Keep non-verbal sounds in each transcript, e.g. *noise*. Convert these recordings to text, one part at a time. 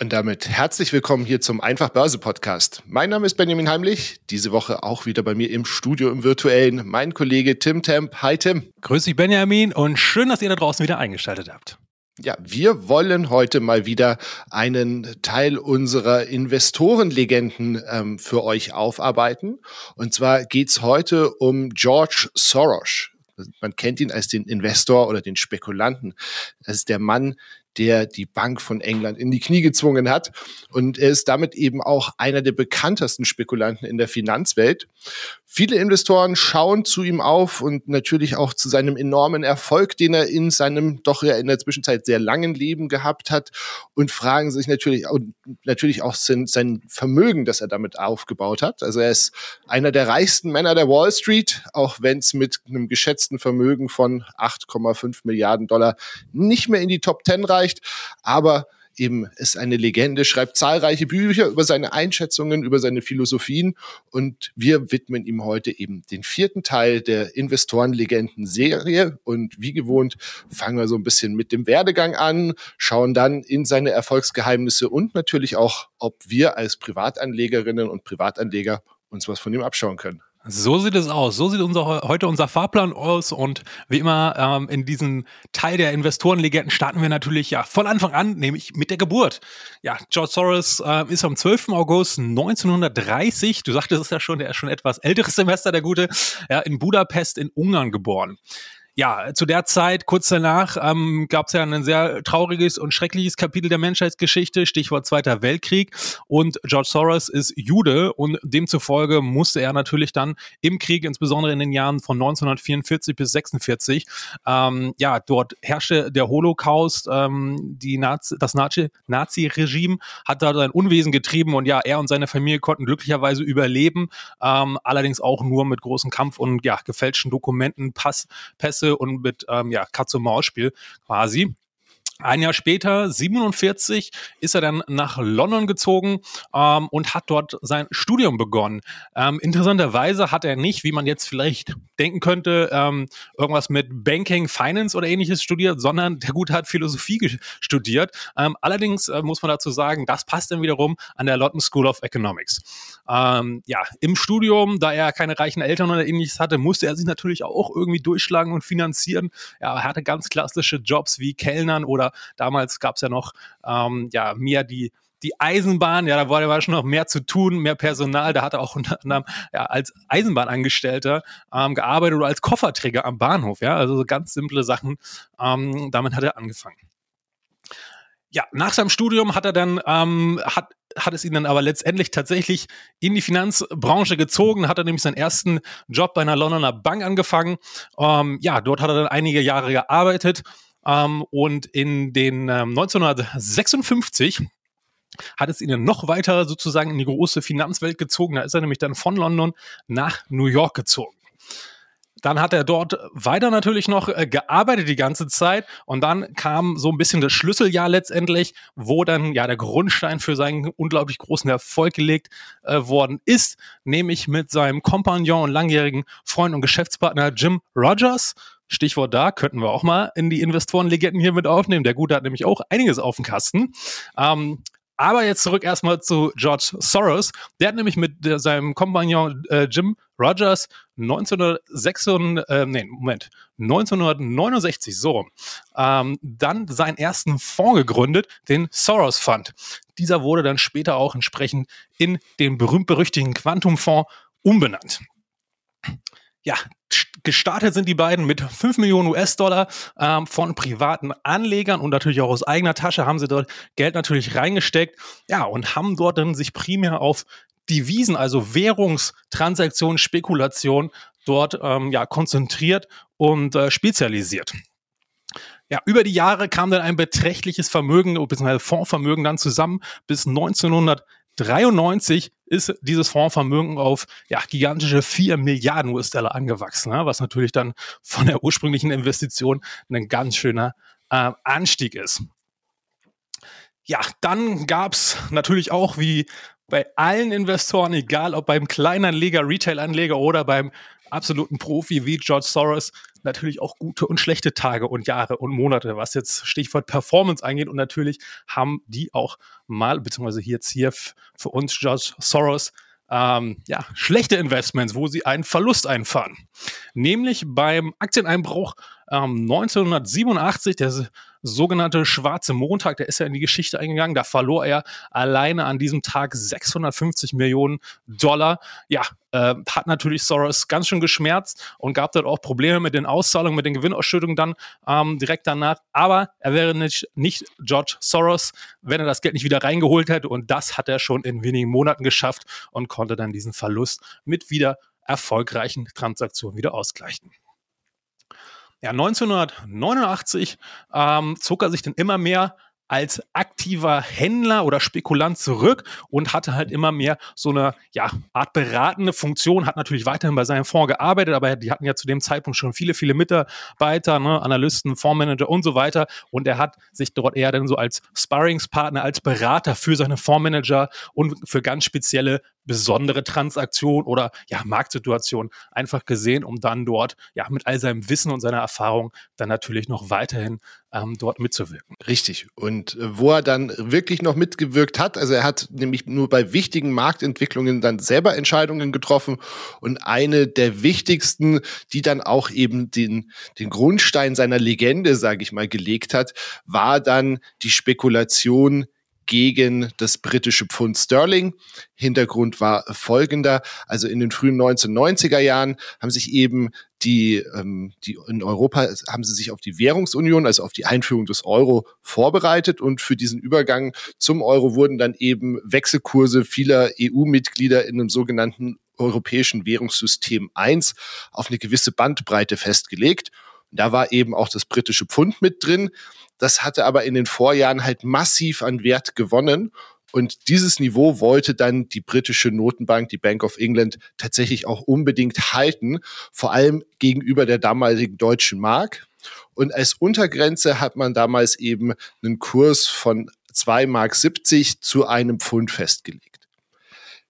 Und damit herzlich willkommen hier zum Einfach Börse Podcast. Mein Name ist Benjamin Heimlich. Diese Woche auch wieder bei mir im Studio im virtuellen mein Kollege Tim Temp. Hi Tim. Grüß dich Benjamin und schön, dass ihr da draußen wieder eingeschaltet habt. Ja, wir wollen heute mal wieder einen Teil unserer Investorenlegenden ähm, für euch aufarbeiten. Und zwar geht's heute um George Soros. Man kennt ihn als den Investor oder den Spekulanten. Das ist der Mann, der die Bank von England in die Knie gezwungen hat. Und er ist damit eben auch einer der bekanntesten Spekulanten in der Finanzwelt. Viele Investoren schauen zu ihm auf und natürlich auch zu seinem enormen Erfolg, den er in seinem doch ja in der Zwischenzeit sehr langen Leben gehabt hat und fragen sich natürlich und natürlich auch sein, sein Vermögen, das er damit aufgebaut hat. Also er ist einer der reichsten Männer der Wall Street, auch wenn es mit einem geschätzten Vermögen von 8,5 Milliarden Dollar nicht mehr in die Top 10 reicht, aber eben ist eine Legende, schreibt zahlreiche Bücher über seine Einschätzungen, über seine Philosophien und wir widmen ihm heute eben den vierten Teil der Investorenlegenden-Serie und wie gewohnt fangen wir so ein bisschen mit dem Werdegang an, schauen dann in seine Erfolgsgeheimnisse und natürlich auch, ob wir als Privatanlegerinnen und Privatanleger uns was von ihm abschauen können. So sieht es aus. So sieht unser, heute unser Fahrplan aus. Und wie immer ähm, in diesem Teil der Investorenlegenden starten wir natürlich ja von Anfang an, nämlich mit der Geburt. Ja, George Soros äh, ist am 12. August 1930, du sagtest es ja schon, der ist schon etwas älteres Semester, der Gute, ja, in Budapest in Ungarn geboren ja, zu der Zeit, kurz danach, ähm, gab es ja ein sehr trauriges und schreckliches Kapitel der Menschheitsgeschichte, Stichwort Zweiter Weltkrieg. Und George Soros ist Jude und demzufolge musste er natürlich dann im Krieg, insbesondere in den Jahren von 1944 bis 46, ähm, ja, dort herrschte der Holocaust, ähm, die Nazi, das Nazi-Regime hat da sein Unwesen getrieben und ja, er und seine Familie konnten glücklicherweise überleben, ähm, allerdings auch nur mit großem Kampf und ja, gefälschten Dokumenten, Pass, Pässe Katze und mit ähm, ja, Katze-Maus-Spiel quasi. Ein Jahr später, 47, ist er dann nach London gezogen ähm, und hat dort sein Studium begonnen. Ähm, interessanterweise hat er nicht, wie man jetzt vielleicht denken könnte, ähm, irgendwas mit Banking, Finance oder ähnliches studiert, sondern der Gute hat Philosophie studiert. Ähm, allerdings äh, muss man dazu sagen, das passt dann wiederum an der London School of Economics. Ähm, ja, im Studium, da er keine reichen Eltern oder ähnliches hatte, musste er sich natürlich auch irgendwie durchschlagen und finanzieren. Ja, er hatte ganz klassische Jobs wie Kellnern oder damals gab es ja noch ähm, ja, mehr die die Eisenbahn, ja, da war, da schon noch mehr zu tun, mehr Personal. Da hat er auch unter anderem ja, als Eisenbahnangestellter ähm, gearbeitet oder als Kofferträger am Bahnhof. Ja, also so ganz simple Sachen. Ähm, damit hat er angefangen. Ja, nach seinem Studium hat er dann, ähm, hat, hat es ihn dann aber letztendlich tatsächlich in die Finanzbranche gezogen, hat er nämlich seinen ersten Job bei einer Londoner Bank angefangen. Ähm, ja, dort hat er dann einige Jahre gearbeitet ähm, und in den ähm, 1956 hat es ihn noch weiter sozusagen in die große Finanzwelt gezogen. Da ist er nämlich dann von London nach New York gezogen. Dann hat er dort weiter natürlich noch äh, gearbeitet die ganze Zeit und dann kam so ein bisschen das Schlüsseljahr letztendlich, wo dann ja der Grundstein für seinen unglaublich großen Erfolg gelegt äh, worden ist, nämlich mit seinem Kompagnon und langjährigen Freund und Geschäftspartner Jim Rogers. Stichwort da, könnten wir auch mal in die Investorenlegenden hier mit aufnehmen. Der Gute hat nämlich auch einiges auf dem Kasten. Ähm, aber jetzt zurück erstmal zu George Soros. Der hat nämlich mit der, seinem Kompagnon äh, Jim Rogers 1966, äh, nee, Moment, 1969 so, ähm, dann seinen ersten Fonds gegründet, den Soros Fund. Dieser wurde dann später auch entsprechend in den berühmt-berüchtigten Quantum-Fonds umbenannt ja, gestartet sind die beiden mit 5 Millionen US-Dollar ähm, von privaten Anlegern und natürlich auch aus eigener Tasche haben sie dort Geld natürlich reingesteckt. Ja, und haben dort dann sich primär auf Devisen, also Währungstransaktionen, Spekulation dort ähm, ja, konzentriert und äh, spezialisiert. Ja, über die Jahre kam dann ein beträchtliches Vermögen, beziehungsweise Fondsvermögen dann zusammen. Bis 1900 93 ist dieses Fondsvermögen auf ja, gigantische 4 Milliarden US-Dollar angewachsen, ne? was natürlich dann von der ursprünglichen Investition ein ganz schöner äh, Anstieg ist. Ja, dann gab es natürlich auch wie bei allen Investoren, egal ob beim Kleinanleger, Retail-Anleger oder beim absoluten Profi wie George Soros, natürlich auch gute und schlechte Tage und Jahre und Monate, was jetzt Stichwort Performance angeht. Und natürlich haben die auch mal, beziehungsweise jetzt hier für uns George Soros, ähm, ja, schlechte Investments, wo sie einen Verlust einfahren. Nämlich beim Aktieneinbruch ähm, 1987, der sogenannte Schwarze Montag, der ist ja in die Geschichte eingegangen. Da verlor er alleine an diesem Tag 650 Millionen Dollar. Ja, äh, hat natürlich Soros ganz schön geschmerzt und gab dort auch Probleme mit den Auszahlungen, mit den Gewinnausschüttungen dann ähm, direkt danach. Aber er wäre nicht, nicht George Soros, wenn er das Geld nicht wieder reingeholt hätte. Und das hat er schon in wenigen Monaten geschafft und konnte dann diesen Verlust mit wieder erfolgreichen Transaktionen wieder ausgleichen. Ja, 1989 ähm, zog er sich dann immer mehr als aktiver Händler oder Spekulant zurück und hatte halt immer mehr so eine ja, Art beratende Funktion, hat natürlich weiterhin bei seinem Fonds gearbeitet, aber die hatten ja zu dem Zeitpunkt schon viele, viele Mitarbeiter, ne, Analysten, Fondsmanager und so weiter. Und er hat sich dort eher dann so als Sparringspartner, als Berater für seine Fondsmanager und für ganz spezielle besondere Transaktion oder ja, Marktsituation einfach gesehen, um dann dort ja mit all seinem Wissen und seiner Erfahrung dann natürlich noch weiterhin ähm, dort mitzuwirken. Richtig. Und äh, wo er dann wirklich noch mitgewirkt hat, also er hat nämlich nur bei wichtigen Marktentwicklungen dann selber Entscheidungen getroffen und eine der wichtigsten, die dann auch eben den, den Grundstein seiner Legende, sage ich mal, gelegt hat, war dann die Spekulation gegen das britische Pfund Sterling. Hintergrund war folgender. Also in den frühen 1990er Jahren haben sich eben die, ähm, die in Europa haben sie sich auf die Währungsunion, also auf die Einführung des Euro vorbereitet und für diesen Übergang zum Euro wurden dann eben Wechselkurse vieler EU-Mitglieder in einem sogenannten europäischen Währungssystem 1 auf eine gewisse Bandbreite festgelegt. Da war eben auch das britische Pfund mit drin. Das hatte aber in den Vorjahren halt massiv an Wert gewonnen. Und dieses Niveau wollte dann die britische Notenbank, die Bank of England, tatsächlich auch unbedingt halten, vor allem gegenüber der damaligen deutschen Mark. Und als Untergrenze hat man damals eben einen Kurs von 2,70 Mark zu einem Pfund festgelegt.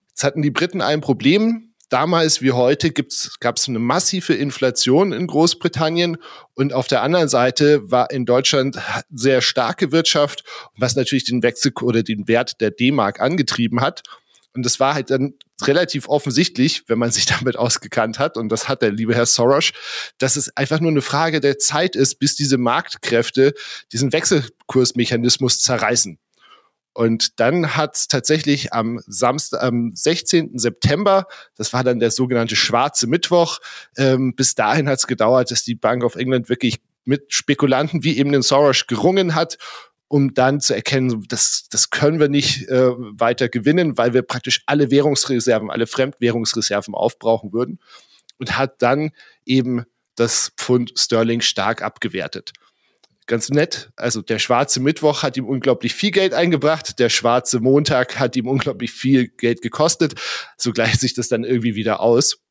Jetzt hatten die Briten ein Problem damals wie heute gab es eine massive Inflation in Großbritannien und auf der anderen Seite war in Deutschland sehr starke Wirtschaft, was natürlich den Wechsel oder den Wert der D-Mark angetrieben hat. Und das war halt dann relativ offensichtlich, wenn man sich *laughs* damit ausgekannt hat, und das hat der liebe Herr Soros, dass es einfach nur eine Frage der Zeit ist, bis diese Marktkräfte diesen Wechselkursmechanismus zerreißen. Und dann hat tatsächlich am Samstag, am 16. September, das war dann der sogenannte Schwarze Mittwoch, ähm, bis dahin hat es gedauert, dass die Bank of England wirklich mit Spekulanten wie eben den Soros gerungen hat, um dann zu erkennen, das, das können wir nicht äh, weiter gewinnen, weil wir praktisch alle Währungsreserven, alle Fremdwährungsreserven aufbrauchen würden. Und hat dann eben das Pfund Sterling stark abgewertet ganz nett. Also der schwarze Mittwoch hat ihm unglaublich viel Geld eingebracht, der schwarze Montag hat ihm unglaublich viel Geld gekostet. So gleicht sich das dann irgendwie wieder aus.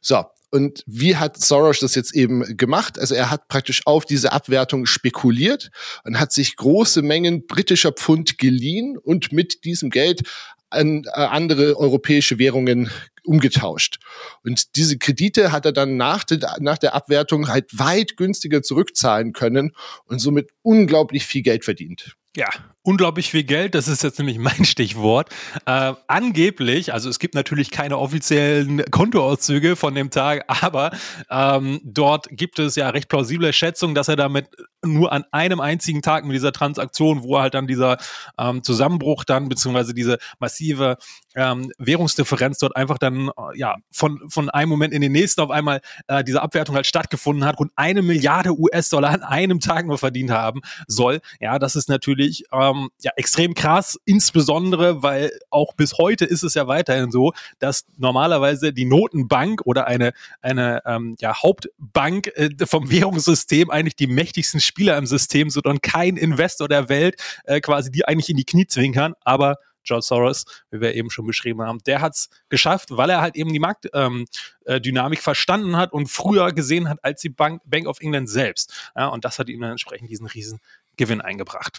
So, und wie hat Soros das jetzt eben gemacht? Also er hat praktisch auf diese Abwertung spekuliert und hat sich große Mengen britischer Pfund geliehen und mit diesem Geld an äh, andere europäische Währungen umgetauscht. Und diese Kredite hat er dann nach, de, nach der Abwertung halt weit günstiger zurückzahlen können und somit unglaublich viel Geld verdient. Ja, unglaublich viel Geld, das ist jetzt nämlich mein Stichwort. Äh, angeblich, also es gibt natürlich keine offiziellen Kontoauszüge von dem Tag, *laughs* aber ähm, dort gibt es ja recht plausible Schätzungen, dass er damit nur an einem einzigen Tag mit dieser Transaktion, wo halt dann dieser ähm, Zusammenbruch dann, beziehungsweise diese massive ähm, Währungsdifferenz dort einfach dann äh, ja von, von einem Moment in den nächsten auf einmal äh, diese Abwertung halt stattgefunden hat, rund eine Milliarde US-Dollar an einem Tag nur verdient haben soll. Ja, das ist natürlich ähm, ja extrem krass, insbesondere, weil auch bis heute ist es ja weiterhin so, dass normalerweise die Notenbank oder eine, eine ähm, ja, Hauptbank äh, vom Währungssystem eigentlich die mächtigsten Spieler im System und kein Investor der Welt äh, quasi die eigentlich in die Knie zwinkern, aber George Soros, wie wir eben schon beschrieben haben, der hat es geschafft, weil er halt eben die Marktdynamik ähm, äh, verstanden hat und früher gesehen hat als die Bank, Bank of England selbst. Ja, und das hat ihm dann entsprechend diesen riesen Gewinn eingebracht.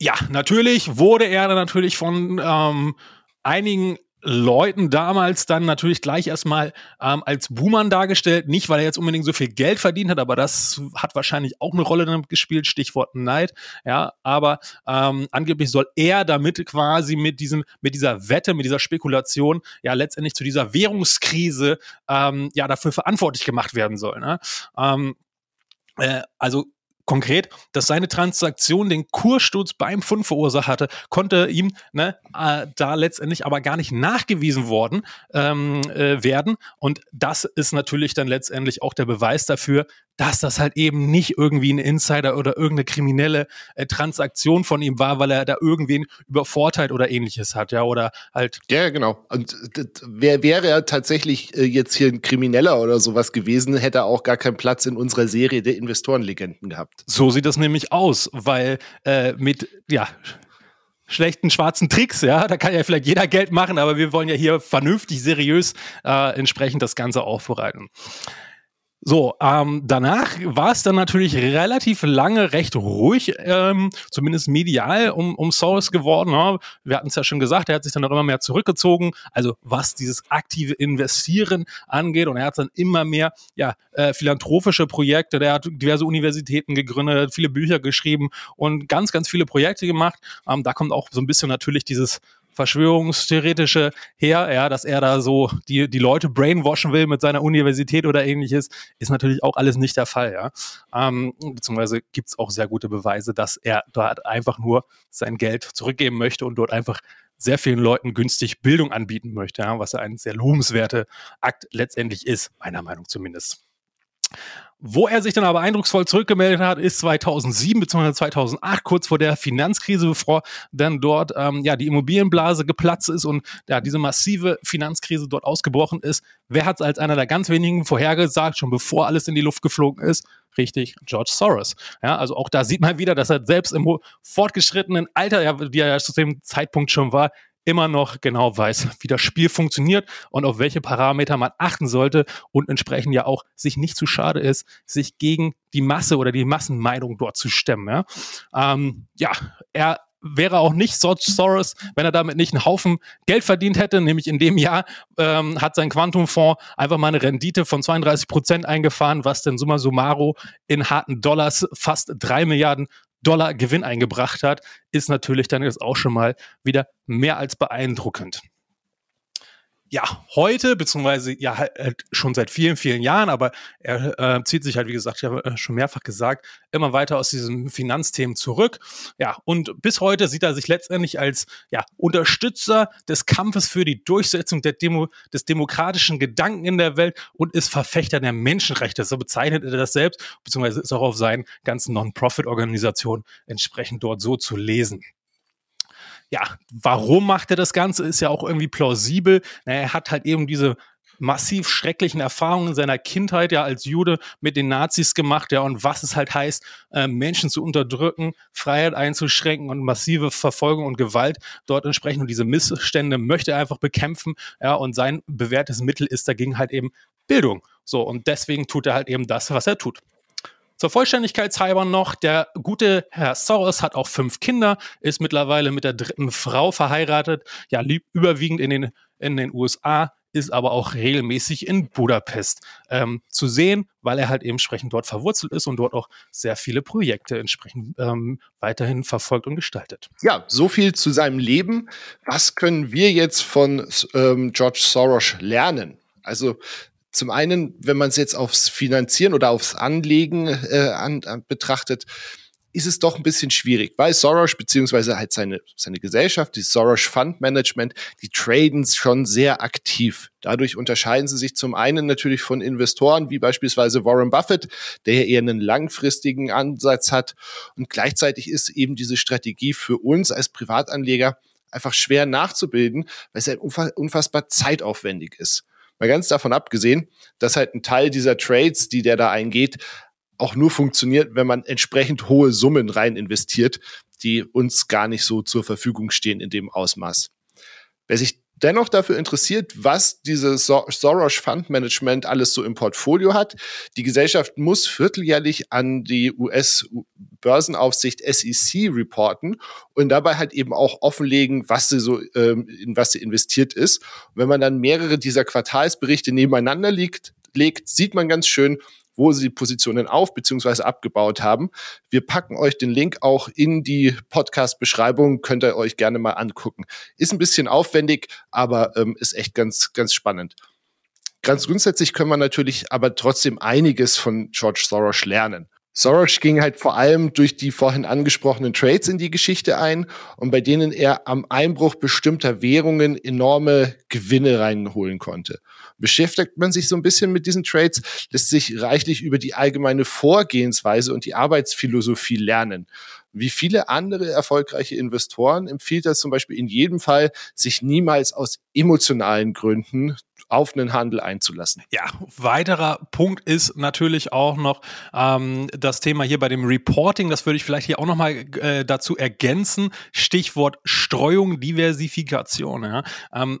Ja, natürlich wurde er dann natürlich von ähm, einigen Leuten damals dann natürlich gleich erstmal ähm, als Buhmann dargestellt. Nicht, weil er jetzt unbedingt so viel Geld verdient hat, aber das hat wahrscheinlich auch eine Rolle damit gespielt, Stichwort Neid. Ja, aber ähm, angeblich soll er damit quasi mit diesem, mit dieser Wette, mit dieser Spekulation ja letztendlich zu dieser Währungskrise ähm, ja dafür verantwortlich gemacht werden soll. Ne? Ähm, äh, also konkret, dass seine Transaktion den Kurssturz beim Fund verursacht hatte, konnte ihm ne, äh, da letztendlich aber gar nicht nachgewiesen worden ähm, äh, werden. Und das ist natürlich dann letztendlich auch der Beweis dafür, dass das halt eben nicht irgendwie ein Insider oder irgendeine kriminelle äh, Transaktion von ihm war, weil er da irgendwen übervorteilt oder ähnliches hat, ja, oder halt. Ja, genau. Und wer wäre er tatsächlich äh, jetzt hier ein Krimineller oder sowas gewesen, hätte er auch gar keinen Platz in unserer Serie der Investorenlegenden gehabt. So sieht das nämlich aus, weil äh, mit, ja, schlechten schwarzen Tricks, ja, da kann ja vielleicht jeder Geld machen, aber wir wollen ja hier vernünftig, seriös äh, entsprechend das Ganze aufbereiten. So, ähm, danach war es dann natürlich relativ lange recht ruhig, ähm, zumindest medial um, um Soros geworden. Ja. Wir hatten es ja schon gesagt, er hat sich dann auch immer mehr zurückgezogen, also was dieses aktive Investieren angeht. Und er hat dann immer mehr ja, äh, philanthropische Projekte, der hat diverse Universitäten gegründet, viele Bücher geschrieben und ganz, ganz viele Projekte gemacht. Ähm, da kommt auch so ein bisschen natürlich dieses Verschwörungstheoretische her, ja, dass er da so die, die Leute brainwashen will mit seiner Universität oder ähnliches, ist natürlich auch alles nicht der Fall, ja. Ähm, beziehungsweise gibt es auch sehr gute Beweise, dass er dort einfach nur sein Geld zurückgeben möchte und dort einfach sehr vielen Leuten günstig Bildung anbieten möchte, ja, was ja ein sehr lobenswerter Akt letztendlich ist, meiner Meinung zumindest. Wo er sich dann aber eindrucksvoll zurückgemeldet hat, ist 2007 bzw. 2008, kurz vor der Finanzkrise, bevor dann dort ähm, ja die Immobilienblase geplatzt ist und ja diese massive Finanzkrise dort ausgebrochen ist. Wer hat es als einer der ganz wenigen vorhergesagt, schon bevor alles in die Luft geflogen ist? Richtig, George Soros. Ja, also auch da sieht man wieder, dass er selbst im fortgeschrittenen Alter, ja, wie er zu dem Zeitpunkt schon war, immer noch genau weiß, wie das Spiel funktioniert und auf welche Parameter man achten sollte und entsprechend ja auch sich nicht zu schade ist, sich gegen die Masse oder die Massenmeinung dort zu stemmen. Ja, ähm, ja er wäre auch nicht George Soros, wenn er damit nicht einen Haufen Geld verdient hätte. Nämlich in dem Jahr ähm, hat sein Quantumfonds einfach mal eine Rendite von 32 Prozent eingefahren, was denn summa summarum in harten Dollars fast drei Milliarden Dollar Gewinn eingebracht hat, ist natürlich dann jetzt auch schon mal wieder mehr als beeindruckend ja, heute, beziehungsweise ja halt schon seit vielen, vielen Jahren, aber er äh, zieht sich halt, wie gesagt, ich habe äh, schon mehrfach gesagt, immer weiter aus diesen Finanzthemen zurück. Ja, und bis heute sieht er sich letztendlich als ja, Unterstützer des Kampfes für die Durchsetzung der Demo, des demokratischen Gedanken in der Welt und ist Verfechter der Menschenrechte. So bezeichnet er das selbst, beziehungsweise ist auch auf seinen ganzen Non-Profit-Organisationen entsprechend dort so zu lesen ja, warum macht er das Ganze, ist ja auch irgendwie plausibel. Na, er hat halt eben diese massiv schrecklichen Erfahrungen in seiner Kindheit ja als Jude mit den Nazis gemacht, ja, und was es halt heißt, äh, Menschen zu unterdrücken, Freiheit einzuschränken und massive Verfolgung und Gewalt dort entsprechend und diese Missstände möchte er einfach bekämpfen, ja, und sein bewährtes Mittel ist dagegen halt eben Bildung. So, und deswegen tut er halt eben das, was er tut. Zur Vollständigkeitshalber noch, der gute Herr Soros hat auch fünf Kinder, ist mittlerweile mit der dritten Frau verheiratet, ja, lieb überwiegend in den, in den USA, ist aber auch regelmäßig in Budapest ähm, zu sehen, weil er halt eben entsprechend dort verwurzelt ist und dort auch sehr viele Projekte entsprechend ähm, weiterhin verfolgt und gestaltet. Ja, so viel zu seinem Leben. Was können wir jetzt von ähm, George Soros lernen? Also zum einen, wenn man es jetzt aufs Finanzieren oder aufs Anlegen äh, an, an, betrachtet, ist es doch ein bisschen schwierig, weil Soros beziehungsweise halt seine, seine Gesellschaft, die Soros Fund Management, die traden schon sehr aktiv. Dadurch unterscheiden sie sich zum einen natürlich von Investoren wie beispielsweise Warren Buffett, der eher einen langfristigen Ansatz hat. Und gleichzeitig ist eben diese Strategie für uns als Privatanleger einfach schwer nachzubilden, weil es halt unfassbar zeitaufwendig ist. Mal ganz davon abgesehen, dass halt ein Teil dieser Trades, die der da eingeht, auch nur funktioniert, wenn man entsprechend hohe Summen rein investiert, die uns gar nicht so zur Verfügung stehen in dem Ausmaß. Wer sich dennoch dafür interessiert, was dieses Soros Fund Management alles so im Portfolio hat. Die Gesellschaft muss vierteljährlich an die US-Börsenaufsicht SEC reporten und dabei halt eben auch offenlegen, was sie so, ähm, in was sie investiert ist. Und wenn man dann mehrere dieser Quartalsberichte nebeneinander liegt, legt, sieht man ganz schön, wo sie die Positionen auf bzw. abgebaut haben. Wir packen euch den Link auch in die Podcast-Beschreibung, könnt ihr euch gerne mal angucken. Ist ein bisschen aufwendig, aber ähm, ist echt ganz, ganz spannend. Ganz grundsätzlich können wir natürlich aber trotzdem einiges von George Soros lernen. Soros ging halt vor allem durch die vorhin angesprochenen Trades in die Geschichte ein und bei denen er am Einbruch bestimmter Währungen enorme Gewinne reinholen konnte. Beschäftigt man sich so ein bisschen mit diesen Trades, lässt sich reichlich über die allgemeine Vorgehensweise und die Arbeitsphilosophie lernen. Wie viele andere erfolgreiche Investoren empfiehlt er zum Beispiel in jedem Fall, sich niemals aus emotionalen Gründen auf einen Handel einzulassen. Ja, weiterer Punkt ist natürlich auch noch ähm, das Thema hier bei dem Reporting. Das würde ich vielleicht hier auch noch mal äh, dazu ergänzen. Stichwort Streuung, Diversifikation. Ja. Ähm,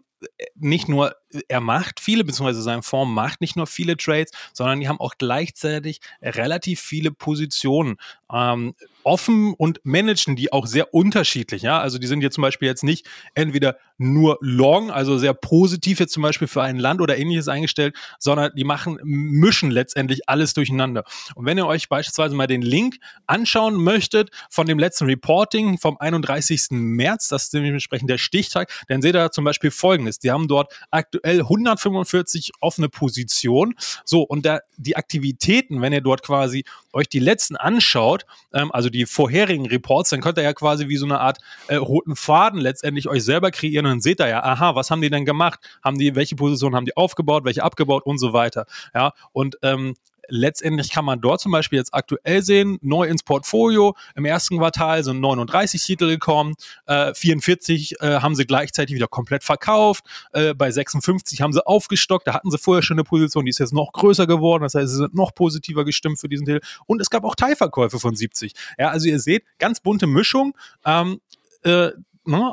nicht nur, er macht viele, beziehungsweise sein Fonds macht nicht nur viele Trades, sondern die haben auch gleichzeitig relativ viele Positionen. Ähm, offen und managen die auch sehr unterschiedlich. Ja, also die sind jetzt zum Beispiel jetzt nicht entweder nur long, also sehr positiv jetzt zum Beispiel für ein Land oder ähnliches eingestellt, sondern die machen, mischen letztendlich alles durcheinander. Und wenn ihr euch beispielsweise mal den Link anschauen möchtet von dem letzten Reporting vom 31. März, das ist dementsprechend der Stichtag, dann seht ihr zum Beispiel folgendes. Die haben dort aktuell 145 offene Positionen. So, und da, die Aktivitäten, wenn ihr dort quasi euch die letzten anschaut, ähm, also die vorherigen Reports, dann könnt ihr ja quasi wie so eine Art äh, roten Faden letztendlich euch selber kreieren und dann seht ihr ja, aha, was haben die denn gemacht? Haben die, welche Position haben die aufgebaut, welche abgebaut und so weiter. Ja, und ähm, letztendlich kann man dort zum Beispiel jetzt aktuell sehen, neu ins Portfolio. Im ersten Quartal sind 39 Titel gekommen, äh, 44 äh, haben sie gleichzeitig wieder komplett verkauft, äh, bei 56 haben sie aufgestockt, da hatten sie vorher schon eine Position, die ist jetzt noch größer geworden, das heißt, sie sind noch positiver gestimmt für diesen Titel. Und es gab auch Teilverkäufe von 70. Ja, also ihr seht, ganz bunte Mischung. Ähm, äh?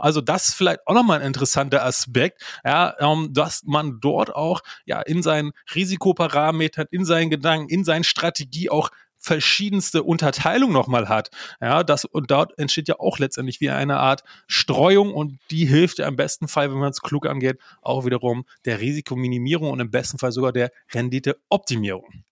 Also das vielleicht auch nochmal ein interessanter Aspekt, ja, ähm, dass man dort auch ja in seinen Risikoparametern, in seinen Gedanken, in seinen Strategie auch verschiedenste Unterteilung nochmal hat. Ja, das, und dort entsteht ja auch letztendlich wie eine Art Streuung und die hilft ja im besten Fall, wenn man es klug angeht, auch wiederum der Risikominimierung und im besten Fall sogar der Renditeoptimierung.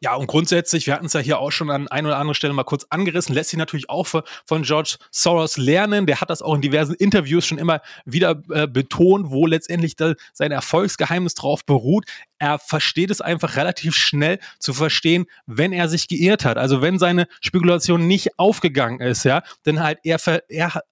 Ja, und grundsätzlich, wir hatten es ja hier auch schon an ein oder andere Stelle mal kurz angerissen, lässt sich natürlich auch von George Soros lernen. Der hat das auch in diversen Interviews schon immer wieder äh, betont, wo letztendlich sein Erfolgsgeheimnis drauf beruht. Er versteht es einfach relativ schnell zu verstehen, wenn er sich geirrt hat. Also wenn seine Spekulation nicht aufgegangen ist, ja, dann halt er, er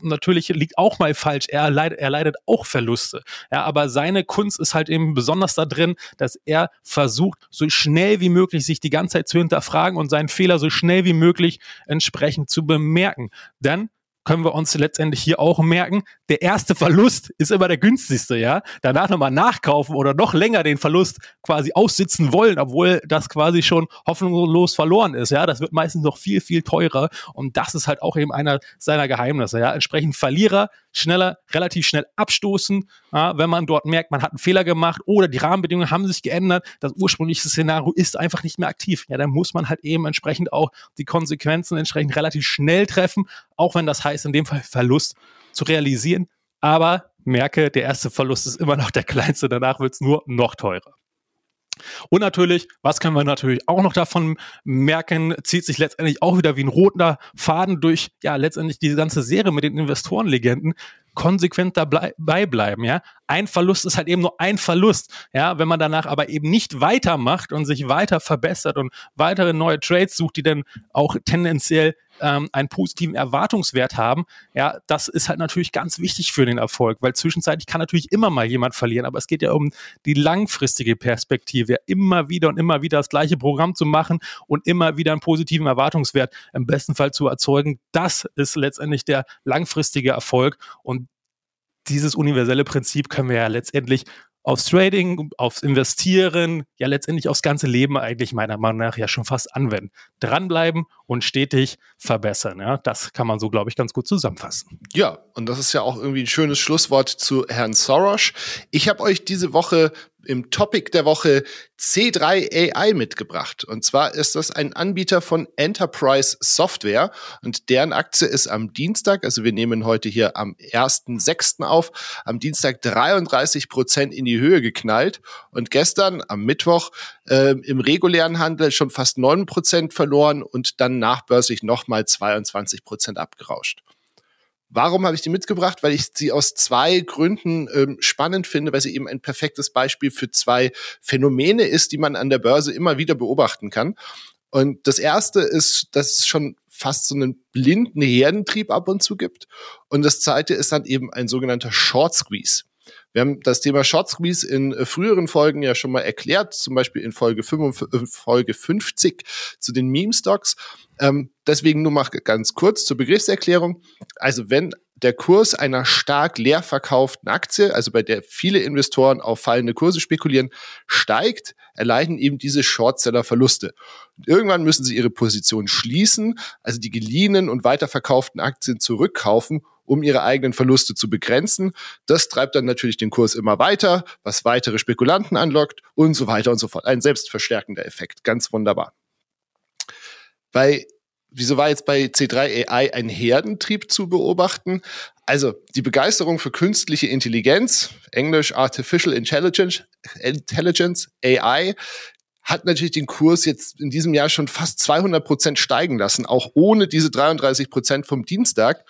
natürlich liegt auch mal falsch. Er leidet, er leidet auch Verluste. Ja, aber seine Kunst ist halt eben besonders da drin, dass er versucht, so schnell wie möglich sich die ganze Zeit zu hinterfragen und seinen Fehler so schnell wie möglich entsprechend zu bemerken. Dann können wir uns letztendlich hier auch merken, der erste Verlust ist immer der günstigste, ja. Danach nochmal nachkaufen oder noch länger den Verlust quasi aussitzen wollen, obwohl das quasi schon hoffnungslos verloren ist, ja. Das wird meistens noch viel, viel teurer und das ist halt auch eben einer seiner Geheimnisse, ja. Entsprechend Verlierer schneller, relativ schnell abstoßen, ja, wenn man dort merkt, man hat einen Fehler gemacht oder die Rahmenbedingungen haben sich geändert, das ursprüngliche Szenario ist einfach nicht mehr aktiv. Ja, dann muss man halt eben entsprechend auch die Konsequenzen entsprechend relativ schnell treffen, auch wenn das heißt, in dem Fall Verlust zu realisieren. Aber merke, der erste Verlust ist immer noch der kleinste, danach wird es nur noch teurer. Und natürlich, was können wir natürlich auch noch davon merken, zieht sich letztendlich auch wieder wie ein roter Faden durch, ja, letztendlich diese ganze Serie mit den Investorenlegenden konsequent dabei bleiben, ja. Ein Verlust ist halt eben nur ein Verlust, ja. Wenn man danach aber eben nicht weitermacht und sich weiter verbessert und weitere neue Trades sucht, die dann auch tendenziell ähm, einen positiven Erwartungswert haben, ja, das ist halt natürlich ganz wichtig für den Erfolg, weil zwischenzeitlich kann natürlich immer mal jemand verlieren, aber es geht ja um die langfristige Perspektive, immer wieder und immer wieder das gleiche Programm zu machen und immer wieder einen positiven Erwartungswert im besten Fall zu erzeugen. Das ist letztendlich der langfristige Erfolg und dieses universelle Prinzip können wir ja letztendlich aufs Trading, aufs Investieren, ja letztendlich aufs ganze Leben eigentlich meiner Meinung nach ja schon fast anwenden. Dranbleiben und stetig verbessern. Ja, das kann man so, glaube ich, ganz gut zusammenfassen. Ja, und das ist ja auch irgendwie ein schönes Schlusswort zu Herrn Soros. Ich habe euch diese Woche im Topic der Woche C3 AI mitgebracht. Und zwar ist das ein Anbieter von Enterprise Software und deren Aktie ist am Dienstag, also wir nehmen heute hier am 1.6. auf, am Dienstag 33 Prozent in die Höhe geknallt und gestern am Mittwoch äh, im regulären Handel schon fast 9 Prozent verloren und dann nachbörslich nochmal 22 Prozent abgerauscht. Warum habe ich die mitgebracht? Weil ich sie aus zwei Gründen ähm, spannend finde, weil sie eben ein perfektes Beispiel für zwei Phänomene ist, die man an der Börse immer wieder beobachten kann. Und das erste ist, dass es schon fast so einen blinden Herdentrieb ab und zu gibt. Und das zweite ist dann eben ein sogenannter Short Squeeze. Wir haben das Thema Short Squeeze in äh, früheren Folgen ja schon mal erklärt, zum Beispiel in Folge, 55, äh, Folge 50 zu den Meme-Stocks. Ähm, deswegen nur mal ganz kurz zur Begriffserklärung. Also wenn der Kurs einer stark leer verkauften Aktie, also bei der viele Investoren auf fallende Kurse spekulieren, steigt, erleiden eben diese Shortseller Verluste. Und irgendwann müssen sie ihre Position schließen, also die geliehenen und weiterverkauften Aktien zurückkaufen, um ihre eigenen Verluste zu begrenzen. Das treibt dann natürlich den Kurs immer weiter, was weitere Spekulanten anlockt und so weiter und so fort. Ein selbstverstärkender Effekt. Ganz wunderbar. Bei wieso war jetzt bei C3 AI ein Herdentrieb zu beobachten? Also die Begeisterung für künstliche Intelligenz, Englisch Artificial Intelligence, Intelligence AI, hat natürlich den Kurs jetzt in diesem Jahr schon fast 200 Prozent steigen lassen, auch ohne diese 33 Prozent vom Dienstag.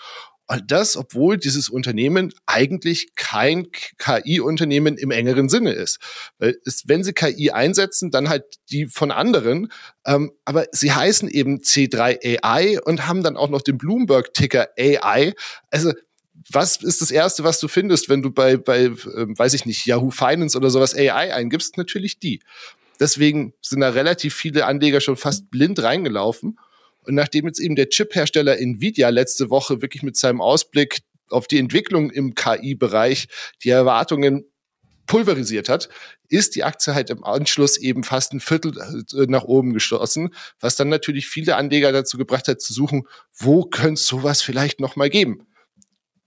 Und das, obwohl dieses Unternehmen eigentlich kein KI-Unternehmen im engeren Sinne ist. Weil es, wenn sie KI einsetzen, dann halt die von anderen. Ähm, aber sie heißen eben C3 AI und haben dann auch noch den Bloomberg-Ticker AI. Also was ist das Erste, was du findest, wenn du bei, bei äh, weiß ich nicht, Yahoo Finance oder sowas AI eingibst? Natürlich die. Deswegen sind da relativ viele Anleger schon fast blind reingelaufen. Und nachdem jetzt eben der Chip-Hersteller Nvidia letzte Woche wirklich mit seinem Ausblick auf die Entwicklung im KI-Bereich die Erwartungen pulverisiert hat, ist die Aktie halt im Anschluss eben fast ein Viertel äh, nach oben gestoßen, was dann natürlich viele Anleger dazu gebracht hat zu suchen, wo könnte es sowas vielleicht noch mal geben.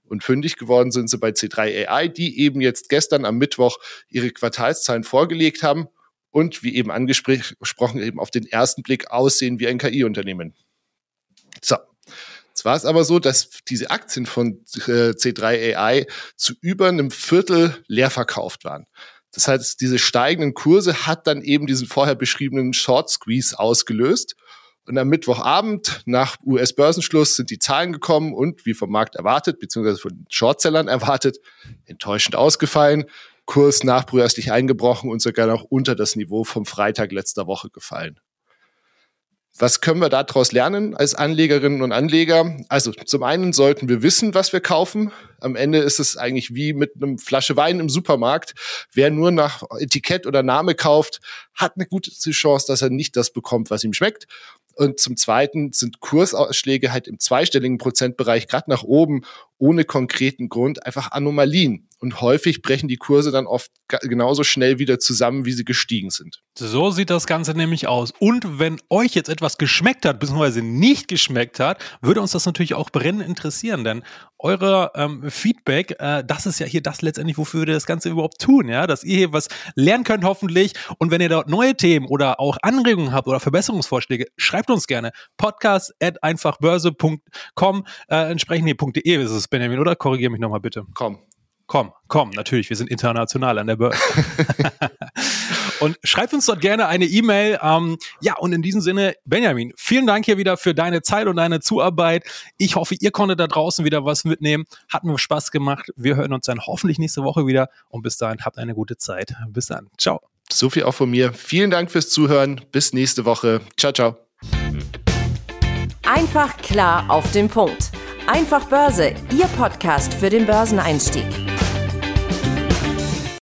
Und fündig geworden sind sie bei C3 AI, die eben jetzt gestern am Mittwoch ihre Quartalszahlen vorgelegt haben und wie eben angesprochen eben auf den ersten Blick aussehen wie ein KI-Unternehmen. So. Jetzt war es aber so, dass diese Aktien von äh, C3 AI zu über einem Viertel leer verkauft waren. Das heißt, diese steigenden Kurse hat dann eben diesen vorher beschriebenen Short Squeeze ausgelöst. Und am Mittwochabend nach US-Börsenschluss sind die Zahlen gekommen und wie vom Markt erwartet, beziehungsweise von den Shortsellern erwartet, enttäuschend ausgefallen. Kurs nachbrührstig eingebrochen und sogar noch unter das Niveau vom Freitag letzter Woche gefallen. Was können wir daraus lernen als Anlegerinnen und Anleger? Also zum einen sollten wir wissen, was wir kaufen. Am Ende ist es eigentlich wie mit einem Flasche Wein im Supermarkt. Wer nur nach Etikett oder Name kauft, hat eine gute Chance, dass er nicht das bekommt, was ihm schmeckt. Und zum Zweiten sind Kursausschläge halt im zweistelligen Prozentbereich gerade nach oben ohne konkreten Grund einfach Anomalien. Und häufig brechen die Kurse dann oft genauso schnell wieder zusammen, wie sie gestiegen sind. So sieht das Ganze nämlich aus. Und wenn euch jetzt etwas geschmeckt hat, beziehungsweise nicht geschmeckt hat, würde uns das natürlich auch brennend interessieren, denn eure ähm, Feedback, äh, das ist ja hier das letztendlich, wofür wir das Ganze überhaupt tun, ja, dass ihr hier was lernen könnt hoffentlich. Und wenn ihr dort neue Themen oder auch Anregungen habt oder Verbesserungsvorschläge, schreibt uns gerne. Podcast at einfachbörse.com, äh, entsprechend hier .de ist es, Benjamin, oder? Korrigiere mich nochmal bitte. Komm. Komm, komm, natürlich, wir sind international an der Börse. *laughs* und schreibt uns dort gerne eine E-Mail. Ähm, ja, und in diesem Sinne, Benjamin, vielen Dank hier wieder für deine Zeit und deine Zuarbeit. Ich hoffe, ihr konntet da draußen wieder was mitnehmen. Hat mir Spaß gemacht. Wir hören uns dann hoffentlich nächste Woche wieder. Und bis dahin, habt eine gute Zeit. Bis dann. Ciao. So viel auch von mir. Vielen Dank fürs Zuhören. Bis nächste Woche. Ciao, ciao. Einfach klar auf den Punkt. Einfach Börse, Ihr Podcast für den Börseneinstieg.